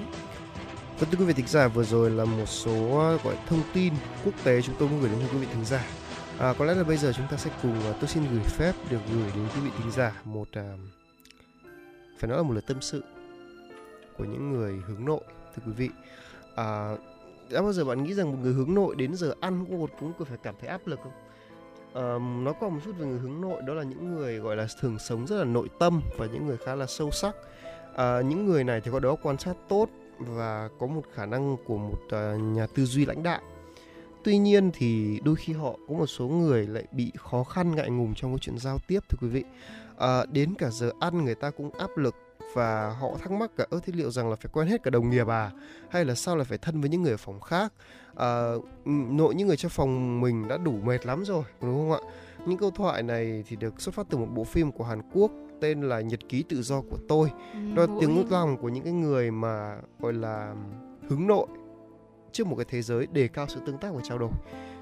Vâng thưa quý vị thính giả vừa rồi là một số ờ, gọi thông tin quốc tế chúng tôi muốn gửi đến cho quý vị thính giả. À, có lẽ là bây giờ chúng ta sẽ cùng ờ, tôi xin gửi phép được gửi đến quý vị thính giả một à, phải nói là một lời tâm sự của những người hướng nội thưa quý vị. À, đã bao giờ bạn nghĩ rằng một người hướng nội đến giờ ăn cũng cũng có phải cảm thấy áp lực không? À, nói qua một chút về người hướng nội đó là những người gọi là thường sống rất là nội tâm và những người khá là sâu sắc. À, những người này thì có đó quan sát tốt và có một khả năng của một uh, nhà tư duy lãnh đạo. Tuy nhiên thì đôi khi họ có một số người lại bị khó khăn ngại ngùng trong cái chuyện giao tiếp thưa quý vị. À, đến cả giờ ăn người ta cũng áp lực và họ thắc mắc cả ơ thế liệu rằng là phải quen hết cả đồng nghiệp à? Hay là sao lại phải thân với những người ở phòng khác? À, nội những người trong phòng mình đã đủ mệt lắm rồi đúng không ạ? Những câu thoại này thì được xuất phát từ một bộ phim của Hàn Quốc tên là Nhật ký tự do của tôi. Ừ, Đó là tiếng lòng của những cái người mà gọi là hướng nội trước một cái thế giới đề cao sự tương tác và trao đổi.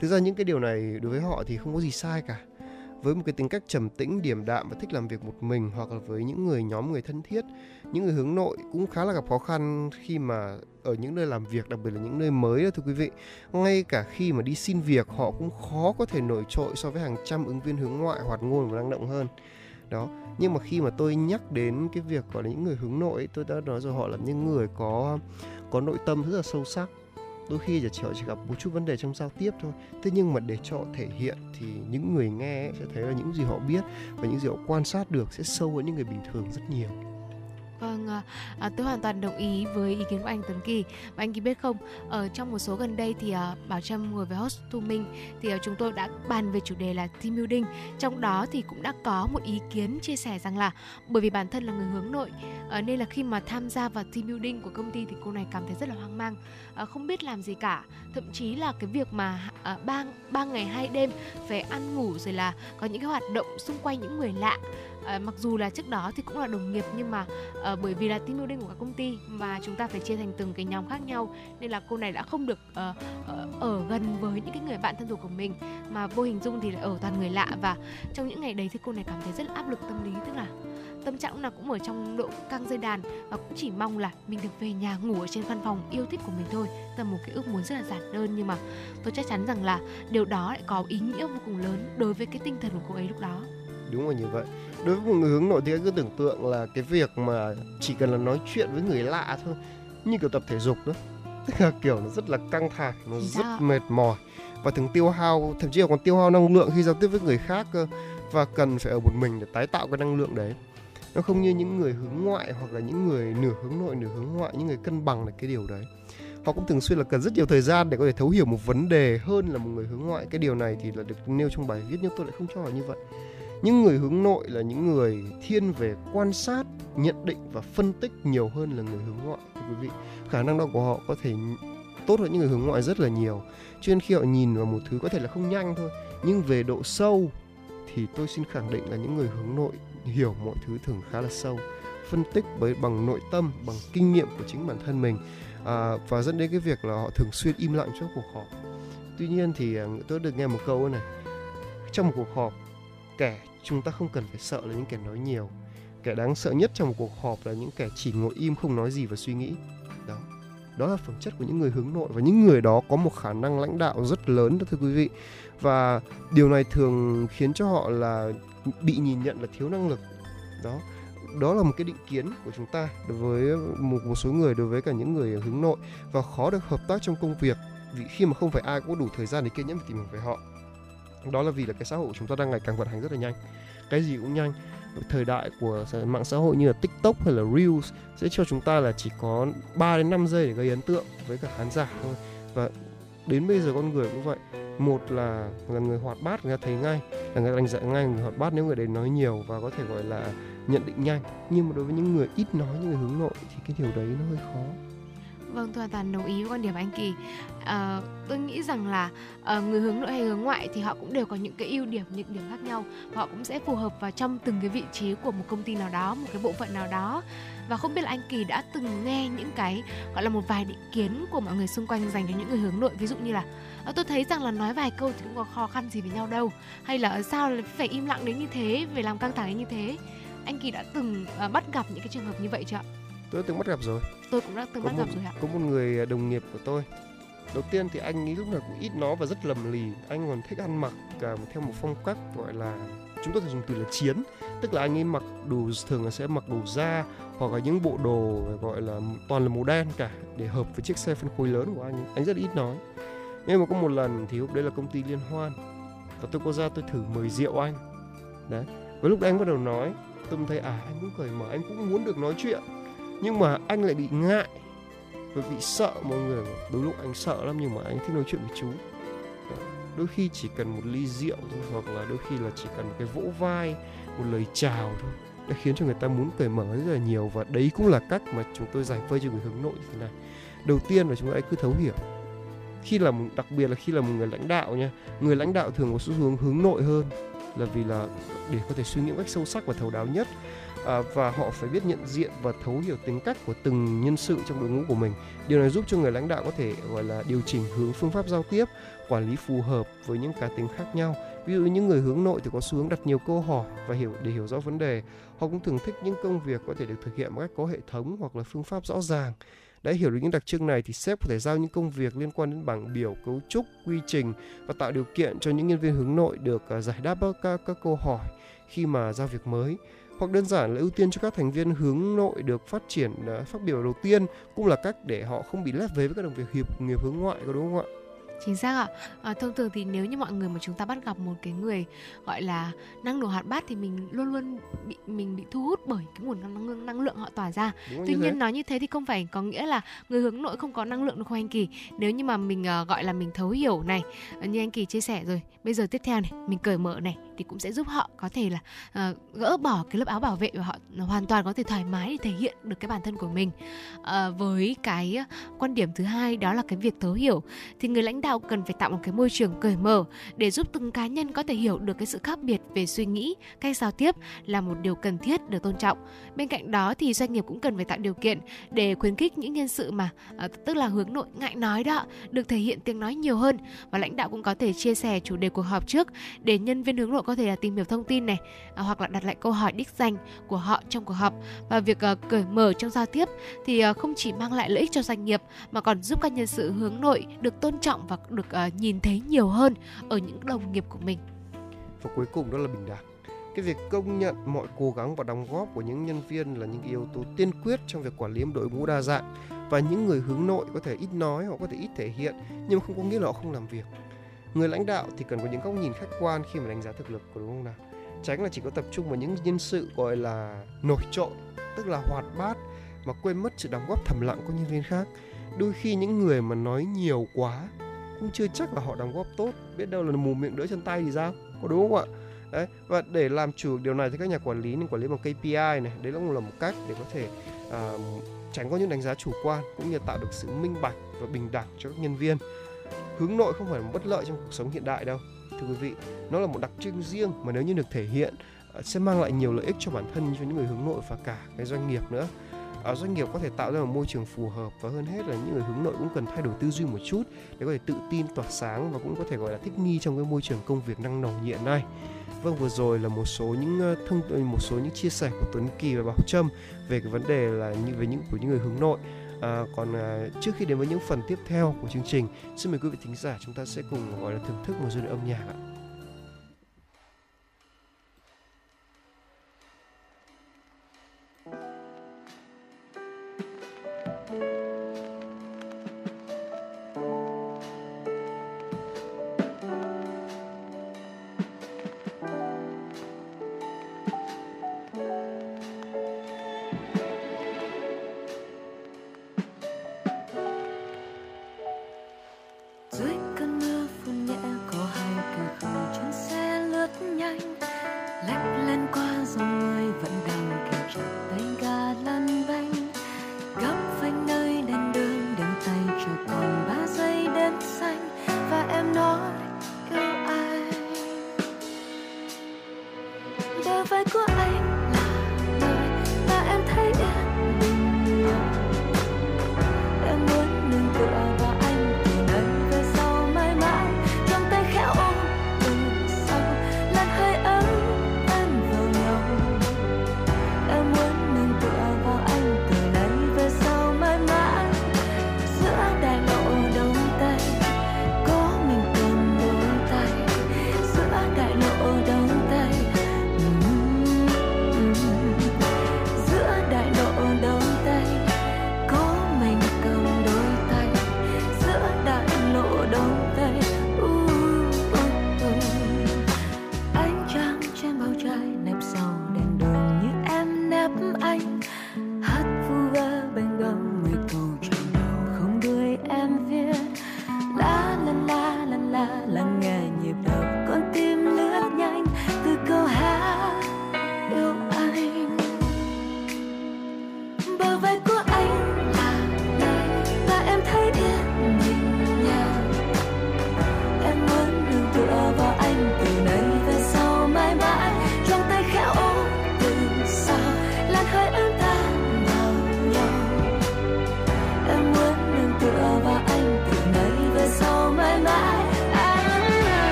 Thực ra những cái điều này đối với họ thì không có gì sai cả. Với một cái tính cách trầm tĩnh, điềm đạm và thích làm việc một mình hoặc là với những người nhóm người thân thiết, những người hướng nội cũng khá là gặp khó khăn khi mà ở những nơi làm việc, đặc biệt là những nơi mới đó thưa quý vị. Ngay cả khi mà đi xin việc họ cũng khó có thể nổi trội so với hàng trăm ứng viên hướng ngoại hoạt ngôn và năng động hơn đó, nhưng mà khi mà tôi nhắc đến cái việc, gọi là, những người hướng nội tôi đã nói rồi, họ là những người có có nội tâm rất là sâu sắc. Đôi khi chỉ họ chỉ gặp một chút vấn đề trong giao tiếp thôi. Thế nhưng mà để cho họ thể hiện thì những người nghe sẽ thấy là những gì họ biết và những gì họ quan sát được sẽ sâu hơn những người bình thường rất nhiều. Vâng, ờ, à, tôi hoàn toàn đồng ý với ý kiến của anh Tuấn Kỳ. Và anh Kỳ biết không, ở trong một số gần đây thì à, Bảo Trâm ngồi với host thu Minh thì à, chúng tôi đã bàn về chủ đề là team building. Trong đó thì cũng đã có một ý kiến chia sẻ rằng là bởi vì bản thân là người hướng nội à, nên là khi mà tham gia vào team building của công ty thì cô này cảm thấy rất là hoang mang, à, không biết làm gì cả. Thậm chí là cái việc mà à, ba ba ngày hai đêm phải ăn ngủ rồi là có những cái hoạt động xung quanh những người lạ à, mặc dù là trước đó thì cũng là đồng nghiệp nhưng mà à, bởi vì là team building của các công ty và chúng ta phải chia thành từng cái nhóm khác nhau nên là cô này đã không được à, ở gần với những cái người bạn thân thuộc của mình. Mà vô hình dung thì lại ở toàn người lạ và trong những ngày đấy thì cô này cảm thấy rất là áp lực tâm lý tức là tâm trạng là cũng ở trong độ căng dây đàn và cũng chỉ mong là mình được về nhà ngủ ở trên văn phòng yêu thích của mình thôi. Là một cái ước muốn rất là giản đơn nhưng mà tôi chắc chắn rằng là điều đó lại có ý nghĩa vô cùng lớn đối với cái tinh thần của cô ấy lúc đó. Đúng là như vậy đối với một người hướng nội thì cứ tưởng tượng là cái việc mà chỉ cần là nói chuyện với người lạ thôi như kiểu tập thể dục đó. Tức là kiểu nó rất là căng thẳng nó rất Sao? mệt mỏi và thường tiêu hao thậm chí là còn tiêu hao năng lượng khi giao tiếp với người khác cơ và cần phải ở một mình để tái tạo cái năng lượng đấy. Nó không như những người hướng ngoại hoặc là những người nửa hướng nội nửa hướng ngoại những người cân bằng là cái điều đấy. Họ cũng thường xuyên là cần rất nhiều thời gian để có thể thấu hiểu một vấn đề hơn là một người hướng ngoại. Cái điều này thì là được nêu trong bài viết nhưng tôi lại không cho là như vậy những người hướng nội là những người thiên về quan sát nhận định và phân tích nhiều hơn là người hướng ngoại thưa quý vị. Khả năng đó của họ có thể tốt hơn những người hướng ngoại rất là nhiều. Cho nên khi họ nhìn vào một thứ có thể là không nhanh thôi nhưng về độ sâu thì tôi xin khẳng định là những người hướng nội hiểu mọi thứ thường khá là sâu phân tích bởi bằng nội tâm bằng kinh nghiệm của chính bản thân mình à, và dẫn đến cái việc là họ thường xuyên im lặng trong cuộc họp. Tuy nhiên thì à, tôi được nghe một câu này trong một cuộc họp kẻ chúng ta không cần phải sợ là những kẻ nói nhiều. Kẻ đáng sợ nhất trong một cuộc họp là những kẻ chỉ ngồi im không nói gì và suy nghĩ. Đó đó là phẩm chất của những người hướng nội và những người đó có một khả năng lãnh đạo rất lớn đó, thưa quý vị. Và điều này thường khiến cho họ là bị nhìn nhận là thiếu năng lực. Đó đó là một cái định kiến của chúng ta đối với một một số người, đối với cả những người hướng nội. Và khó được hợp tác trong công việc vì khi mà không phải ai cũng có đủ thời gian để kiên nhẫn và tìm hiểu về họ đó là vì là cái xã hội chúng ta đang ngày càng vận hành rất là nhanh. Cái gì cũng nhanh. Thời đại của mạng xã hội như là TikTok hay là Reels sẽ cho chúng ta là chỉ có 3 đến 5 giây để gây ấn tượng với cả khán giả thôi. Và đến bây giờ con người cũng vậy. Một là là người hoạt bát người ta thấy ngay, là người ta đánh giá ngay người hoạt bát, nếu người đấy nói nhiều và có thể gọi là nhận định nhanh. Nhưng mà đối với những người ít nói, những người hướng nội thì cái điều đấy nó hơi khó. Vâng, tôi hoàn toàn đồng ý với quan điểm anh Kỳ. À, tôi nghĩ rằng là à, người hướng nội hay hướng ngoại thì họ cũng đều có những cái ưu điểm, những điểm khác nhau. Và họ cũng sẽ phù hợp vào trong từng cái vị trí của một công ty nào đó, một cái bộ phận nào đó. Và không biết là anh Kỳ đã từng nghe những cái gọi là một vài định kiến của mọi người xung quanh dành cho những người hướng nội. Ví dụ như là à, tôi thấy rằng là nói vài câu thì cũng có khó khăn gì với nhau đâu. Hay là sao là phải im lặng đến như thế, về làm căng thẳng đến như thế. Anh Kỳ đã từng à, bắt gặp những cái trường hợp như vậy chưa ạ? Tôi đã từng bắt gặp rồi. Tôi cũng đã từng có bắt một, gặp rồi ạ. có một người đồng nghiệp của tôi. Đầu tiên thì anh nghĩ lúc nào cũng ít nói và rất lầm lì. Anh còn thích ăn mặc cả theo một phong cách gọi là chúng tôi thường dùng từ là chiến. Tức là anh ấy mặc đồ thường là sẽ mặc đồ da hoặc là những bộ đồ gọi là toàn là màu đen cả để hợp với chiếc xe phân khối lớn của anh ấy. anh rất ít nói. Nhưng mà có một lần thì lúc đấy là công ty liên hoan và tôi có ra tôi thử mời rượu anh. Đấy. Và lúc đấy anh bắt đầu nói tôi thấy à anh cũng cởi mở anh cũng muốn được nói chuyện nhưng mà anh lại bị ngại và bị sợ mọi người đôi lúc anh sợ lắm nhưng mà anh thích nói chuyện với chú. Đôi khi chỉ cần một ly rượu thôi hoặc là đôi khi là chỉ cần một cái vỗ vai một lời chào thôi đã khiến cho người ta muốn cởi mở rất là nhiều và đấy cũng là cách mà chúng tôi giải vây cho người hướng nội như thế này. Đầu tiên là chúng ta cứ thấu hiểu. Khi là một, đặc biệt là khi là một người lãnh đạo nha người lãnh đạo thường có xu hướng hướng nội hơn là vì là để có thể suy nghĩ một cách sâu sắc và thấu đáo nhất. À, và họ phải biết nhận diện và thấu hiểu tính cách của từng nhân sự trong đội ngũ của mình. Điều này giúp cho người lãnh đạo có thể gọi là điều chỉnh hướng phương pháp giao tiếp quản lý phù hợp với những cá tính khác nhau. Ví dụ những người hướng nội thì có xu hướng đặt nhiều câu hỏi và hiểu để hiểu rõ vấn đề. Họ cũng thường thích những công việc có thể được thực hiện một cách có hệ thống hoặc là phương pháp rõ ràng đã hiểu được những đặc trưng này thì sếp có thể giao những công việc liên quan đến bảng biểu cấu trúc quy trình và tạo điều kiện cho những nhân viên hướng nội được à, giải đáp các, các câu hỏi khi mà giao việc mới hoặc đơn giản là ưu tiên cho các thành viên hướng nội được phát triển à, phát biểu đầu tiên cũng là cách để họ không bị lép vế với các đồng việc hiệp nghiệp hướng ngoại có đúng không ạ? Chính xác ạ. À, thông thường thì nếu như mọi người mà chúng ta bắt gặp một cái người gọi là năng nổ hoạt bát thì mình luôn luôn bị mình bị thu hút bởi cái nguồn năng lượng năng lượng họ tỏa ra. Đúng tuy nhiên thế. nói như thế thì không phải có nghĩa là người hướng nội không có năng lượng được anh kỳ? Nếu như mà mình uh, gọi là mình thấu hiểu này uh, như anh kỳ chia sẻ rồi bây giờ tiếp theo này mình cởi mở này thì cũng sẽ giúp họ có thể là uh, gỡ bỏ cái lớp áo bảo vệ và họ hoàn toàn có thể thoải mái để thể hiện được cái bản thân của mình. Uh, với cái quan điểm thứ hai đó là cái việc thấu hiểu thì người lãnh đạo cần phải tạo một cái môi trường cởi mở để giúp từng cá nhân có thể hiểu được cái sự khác biệt về suy nghĩ, cách giao tiếp là một điều cần thiết được tôn trọng. Bên cạnh đó thì doanh nghiệp cũng cần phải tạo điều kiện để khuyến khích những nhân sự mà à, tức là hướng nội ngại nói đó được thể hiện tiếng nói nhiều hơn và lãnh đạo cũng có thể chia sẻ chủ đề cuộc họp trước để nhân viên hướng nội có thể là tìm hiểu thông tin này à, hoặc là đặt lại câu hỏi đích danh của họ trong cuộc họp và việc à, cởi mở trong giao tiếp thì à, không chỉ mang lại lợi ích cho doanh nghiệp mà còn giúp các nhân sự hướng nội được tôn trọng và được uh, nhìn thấy nhiều hơn ở những đồng nghiệp của mình. Và cuối cùng đó là bình đẳng. Cái việc công nhận mọi cố gắng và đóng góp của những nhân viên là những yếu tố tiên quyết trong việc quản lý một đội ngũ đa dạng và những người hướng nội có thể ít nói, họ có thể ít thể hiện nhưng không có nghĩa là họ không làm việc. Người lãnh đạo thì cần có những góc nhìn khách quan khi mà đánh giá thực lực của đúng không nào? tránh là chỉ có tập trung vào những nhân sự gọi là nổi trội tức là hoạt bát mà quên mất sự đóng góp thầm lặng của nhân viên khác đôi khi những người mà nói nhiều quá cũng chưa chắc là họ đóng góp tốt. Biết đâu là mù miệng đỡ chân tay thì sao? Có đúng không ạ? Đấy và để làm chủ điều này thì các nhà quản lý nên quản lý bằng KPI này. Đấy cũng là một cách để có thể à, tránh có những đánh giá chủ quan cũng như tạo được sự minh bạch và bình đẳng cho các nhân viên. Hướng nội không phải là một bất lợi trong cuộc sống hiện đại đâu. Thưa quý vị nó là một đặc trưng riêng mà nếu như được thể hiện à, sẽ mang lại nhiều lợi ích cho bản thân cho những người hướng nội và cả cái doanh nghiệp nữa. Ờ, doanh nghiệp có thể tạo ra một môi trường phù hợp và hơn hết là những người hướng nội cũng cần thay đổi tư duy một chút để có thể tự tin tỏa sáng và cũng có thể gọi là thích nghi trong cái môi trường công việc năng nổ hiện nay vâng vừa rồi là một số những thông ờ, một số những chia sẻ của Tuấn Kỳ và Bảo Trâm về cái vấn đề là như về những của những người hướng nội À, còn à, trước khi đến với những phần tiếp theo của chương trình, xin mời quý vị thính giả chúng ta sẽ cùng gọi là thưởng thức một giai điệu âm nhạc ạ.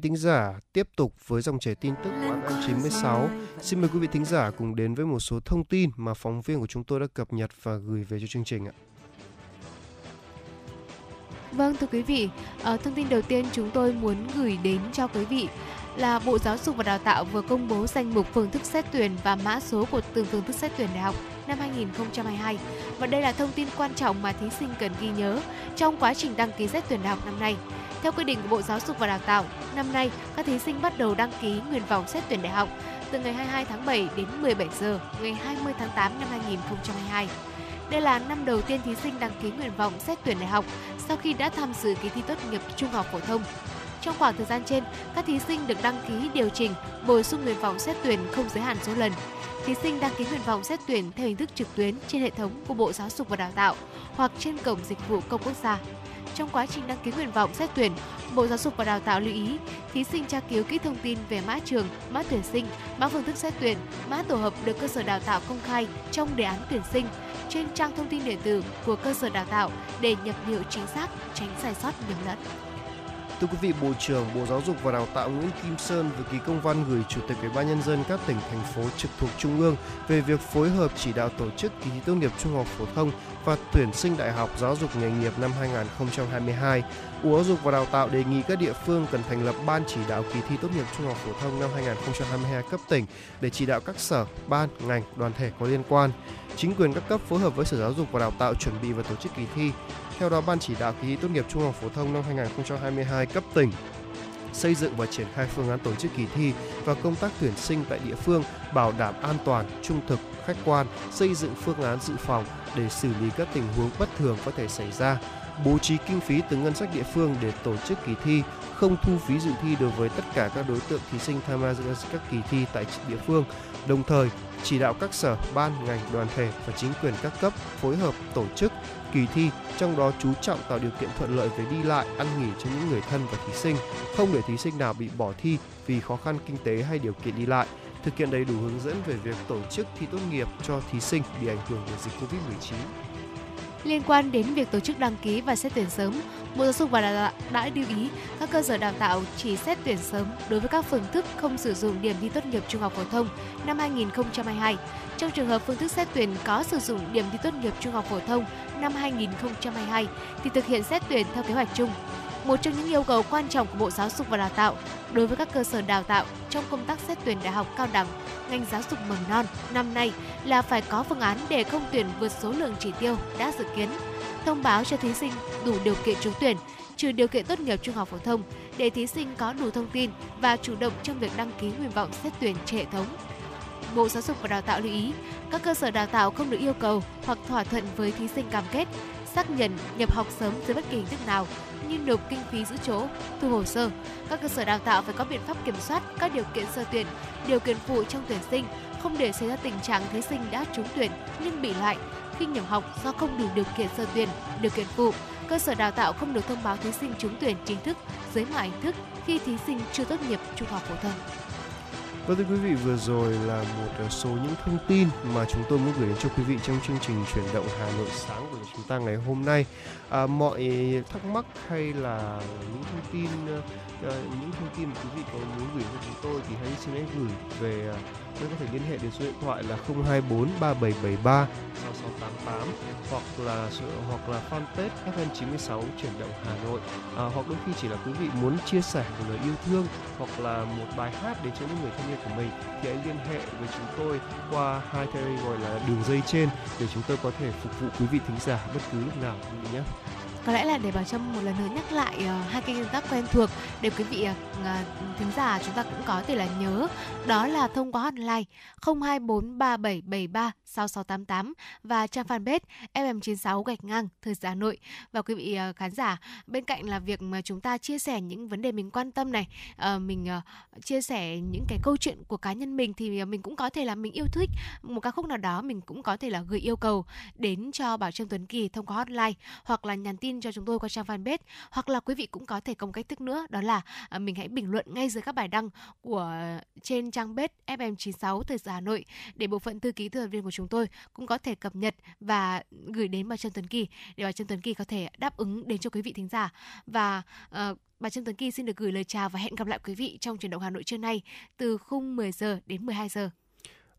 thính giả, tiếp tục với dòng chảy tin tức của FM96. Xin mời quý vị thính giả cùng đến với một số thông tin mà phóng viên của chúng tôi đã cập nhật và gửi về cho chương trình ạ. Vâng thưa quý vị, ờ, thông tin đầu tiên chúng tôi muốn gửi đến cho quý vị là Bộ Giáo dục và Đào tạo vừa công bố danh mục phương thức xét tuyển và mã số của từng phương thức xét tuyển đại học năm 2022. Và đây là thông tin quan trọng mà thí sinh cần ghi nhớ trong quá trình đăng ký xét tuyển đại học năm nay. Theo quy định của Bộ Giáo dục và Đào tạo, năm nay các thí sinh bắt đầu đăng ký nguyện vọng xét tuyển đại học từ ngày 22 tháng 7 đến 17 giờ ngày 20 tháng 8 năm 2022. Đây là năm đầu tiên thí sinh đăng ký nguyện vọng xét tuyển đại học sau khi đã tham dự kỳ thi tốt nghiệp trung học phổ thông. Trong khoảng thời gian trên, các thí sinh được đăng ký điều chỉnh, bổ sung nguyện vọng xét tuyển không giới hạn số lần. Thí sinh đăng ký nguyện vọng xét tuyển theo hình thức trực tuyến trên hệ thống của Bộ Giáo dục và Đào tạo hoặc trên cổng dịch vụ công quốc gia. Trong quá trình đăng ký nguyện vọng xét tuyển, Bộ Giáo dục và Đào tạo lưu ý thí sinh tra cứu kỹ thông tin về mã trường, mã tuyển sinh, mã phương thức xét tuyển, mã tổ hợp được cơ sở đào tạo công khai trong đề án tuyển sinh trên trang thông tin điện tử của cơ sở đào tạo để nhập liệu chính xác, tránh sai sót nhầm lẫn. Thưa quý vị, Bộ trưởng Bộ Giáo dục và Đào tạo Nguyễn Kim Sơn vừa ký công văn gửi Chủ tịch Ủy ban nhân dân các tỉnh thành phố trực thuộc trung ương về việc phối hợp chỉ đạo tổ chức kỳ thi tốt nghiệp trung học phổ thông và tuyển sinh đại học giáo dục nghề nghiệp năm 2022. Bộ Giáo dục và Đào tạo đề nghị các địa phương cần thành lập ban chỉ đạo kỳ thi tốt nghiệp trung học phổ thông năm 2022 cấp tỉnh để chỉ đạo các sở, ban, ngành, đoàn thể có liên quan. Chính quyền các cấp phối hợp với Sở Giáo dục và Đào tạo chuẩn bị và tổ chức kỳ thi. Theo đó, ban chỉ đạo kỳ thi tốt nghiệp trung học phổ thông năm 2022 cấp tỉnh xây dựng và triển khai phương án tổ chức kỳ thi và công tác tuyển sinh tại địa phương bảo đảm an toàn, trung thực, khách quan, xây dựng phương án dự phòng để xử lý các tình huống bất thường có thể xảy ra, bố trí kinh phí từ ngân sách địa phương để tổ chức kỳ thi, không thu phí dự thi đối với tất cả các đối tượng thí sinh tham gia các kỳ thi tại địa phương, đồng thời chỉ đạo các sở, ban, ngành, đoàn thể và chính quyền các cấp phối hợp tổ chức kỳ thi, trong đó chú trọng tạo điều kiện thuận lợi về đi lại, ăn nghỉ cho những người thân và thí sinh, không để thí sinh nào bị bỏ thi vì khó khăn kinh tế hay điều kiện đi lại. Thực hiện đầy đủ hướng dẫn về việc tổ chức thi tốt nghiệp cho thí sinh bị ảnh hưởng bởi dịch Covid-19. Liên quan đến việc tổ chức đăng ký và xét tuyển sớm, Bộ Giáo dục và Đào tạo đã lưu ý các cơ sở đào tạo chỉ xét tuyển sớm đối với các phương thức không sử dụng điểm thi tốt nghiệp trung học phổ thông năm 2022. Trong trường hợp phương thức xét tuyển có sử dụng điểm thi tốt nghiệp trung học phổ thông năm 2022 thì thực hiện xét tuyển theo kế hoạch chung. Một trong những yêu cầu quan trọng của Bộ Giáo dục và Đào tạo đối với các cơ sở đào tạo trong công tác xét tuyển đại học cao đẳng, ngành giáo dục mầm non năm nay là phải có phương án để không tuyển vượt số lượng chỉ tiêu đã dự kiến, thông báo cho thí sinh đủ điều kiện trúng tuyển, trừ điều kiện tốt nghiệp trung học phổ thông để thí sinh có đủ thông tin và chủ động trong việc đăng ký nguyện vọng xét tuyển trên hệ thống. Bộ Giáo dục và Đào tạo lưu ý, các cơ sở đào tạo không được yêu cầu hoặc thỏa thuận với thí sinh cam kết xác nhận nhập học sớm dưới bất kỳ hình thức nào như nộp kinh phí giữ chỗ, thu hồ sơ. Các cơ sở đào tạo phải có biện pháp kiểm soát các điều kiện sơ tuyển, điều kiện phụ trong tuyển sinh, không để xảy ra tình trạng thí sinh đã trúng tuyển nhưng bị loại khi nhập học do không đủ điều kiện sơ tuyển, điều kiện phụ. Cơ sở đào tạo không được thông báo thí sinh trúng tuyển chính thức dưới mọi hình thức khi thí sinh chưa tốt nghiệp trung học phổ thông. Vâng thưa quý vị, vừa rồi là một ờ, số những thông tin mà chúng tôi muốn gửi đến cho quý vị trong chương trình chuyển động Hà Nội sáng của chúng ta ngày hôm nay. À, mọi thắc mắc hay là những thông tin à, những thông tin mà quý vị có muốn gửi cho chúng tôi thì hãy xin hãy gửi về uh, tôi có thể liên hệ đến số điện thoại là 024 3773 88 hoặc là sự hoặc là fanpage FM96 chuyển động Hà Nội. À, hoặc đôi khi chỉ là quý vị muốn chia sẻ một lời yêu thương hoặc là một bài hát đến cho những người thân yêu của mình thì hãy liên hệ với chúng tôi qua hai cái gọi là đường dây trên để chúng tôi có thể phục vụ quý vị thính giả bất cứ lúc nào quý vị nhé có lẽ là để bảo trâm một lần nữa nhắc lại uh, hai kênh tương tác quen thuộc để quý vị uh, thính giả chúng ta cũng có thể là nhớ. Đó là thông qua hotline 02437736688 và trang fanpage FM96 gạch ngang thời gian Hà Nội. Và quý vị uh, khán giả bên cạnh là việc mà chúng ta chia sẻ những vấn đề mình quan tâm này uh, mình uh, chia sẻ những cái câu chuyện của cá nhân mình thì mình cũng có thể là mình yêu thích. Một ca khúc nào đó mình cũng có thể là gửi yêu cầu đến cho Bảo Trâm Tuấn Kỳ thông qua hotline hoặc là nhắn tin tin cho chúng tôi qua trang fanpage hoặc là quý vị cũng có thể có một cách thức nữa đó là à, mình hãy bình luận ngay dưới các bài đăng của à, trên trang bếp FM96 Thời sự Hà Nội để bộ phận thư ký thư viên của chúng tôi cũng có thể cập nhật và gửi đến bà Trần Tuấn Kỳ để bà Trần Tuấn Kỳ có thể đáp ứng đến cho quý vị thính giả và uh, bà Trần Tuấn Kỳ xin được gửi lời chào và hẹn gặp lại quý vị trong chuyển động Hà Nội trưa nay từ khung 10 giờ đến 12 giờ.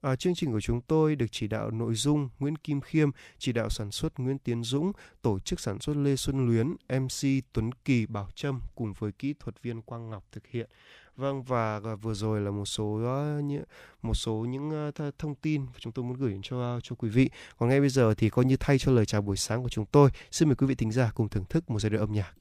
À, chương trình của chúng tôi được chỉ đạo nội dung Nguyễn Kim Khiêm, chỉ đạo sản xuất Nguyễn Tiến Dũng, tổ chức sản xuất Lê Xuân Luyến, MC Tuấn Kỳ Bảo Trâm cùng với kỹ thuật viên Quang Ngọc thực hiện. Vâng và vừa rồi là một số à, những một số những à, thông tin chúng tôi muốn gửi đến cho cho quý vị. Còn ngay bây giờ thì coi như thay cho lời chào buổi sáng của chúng tôi, xin mời quý vị thính giả cùng thưởng thức một giai đoạn âm nhạc.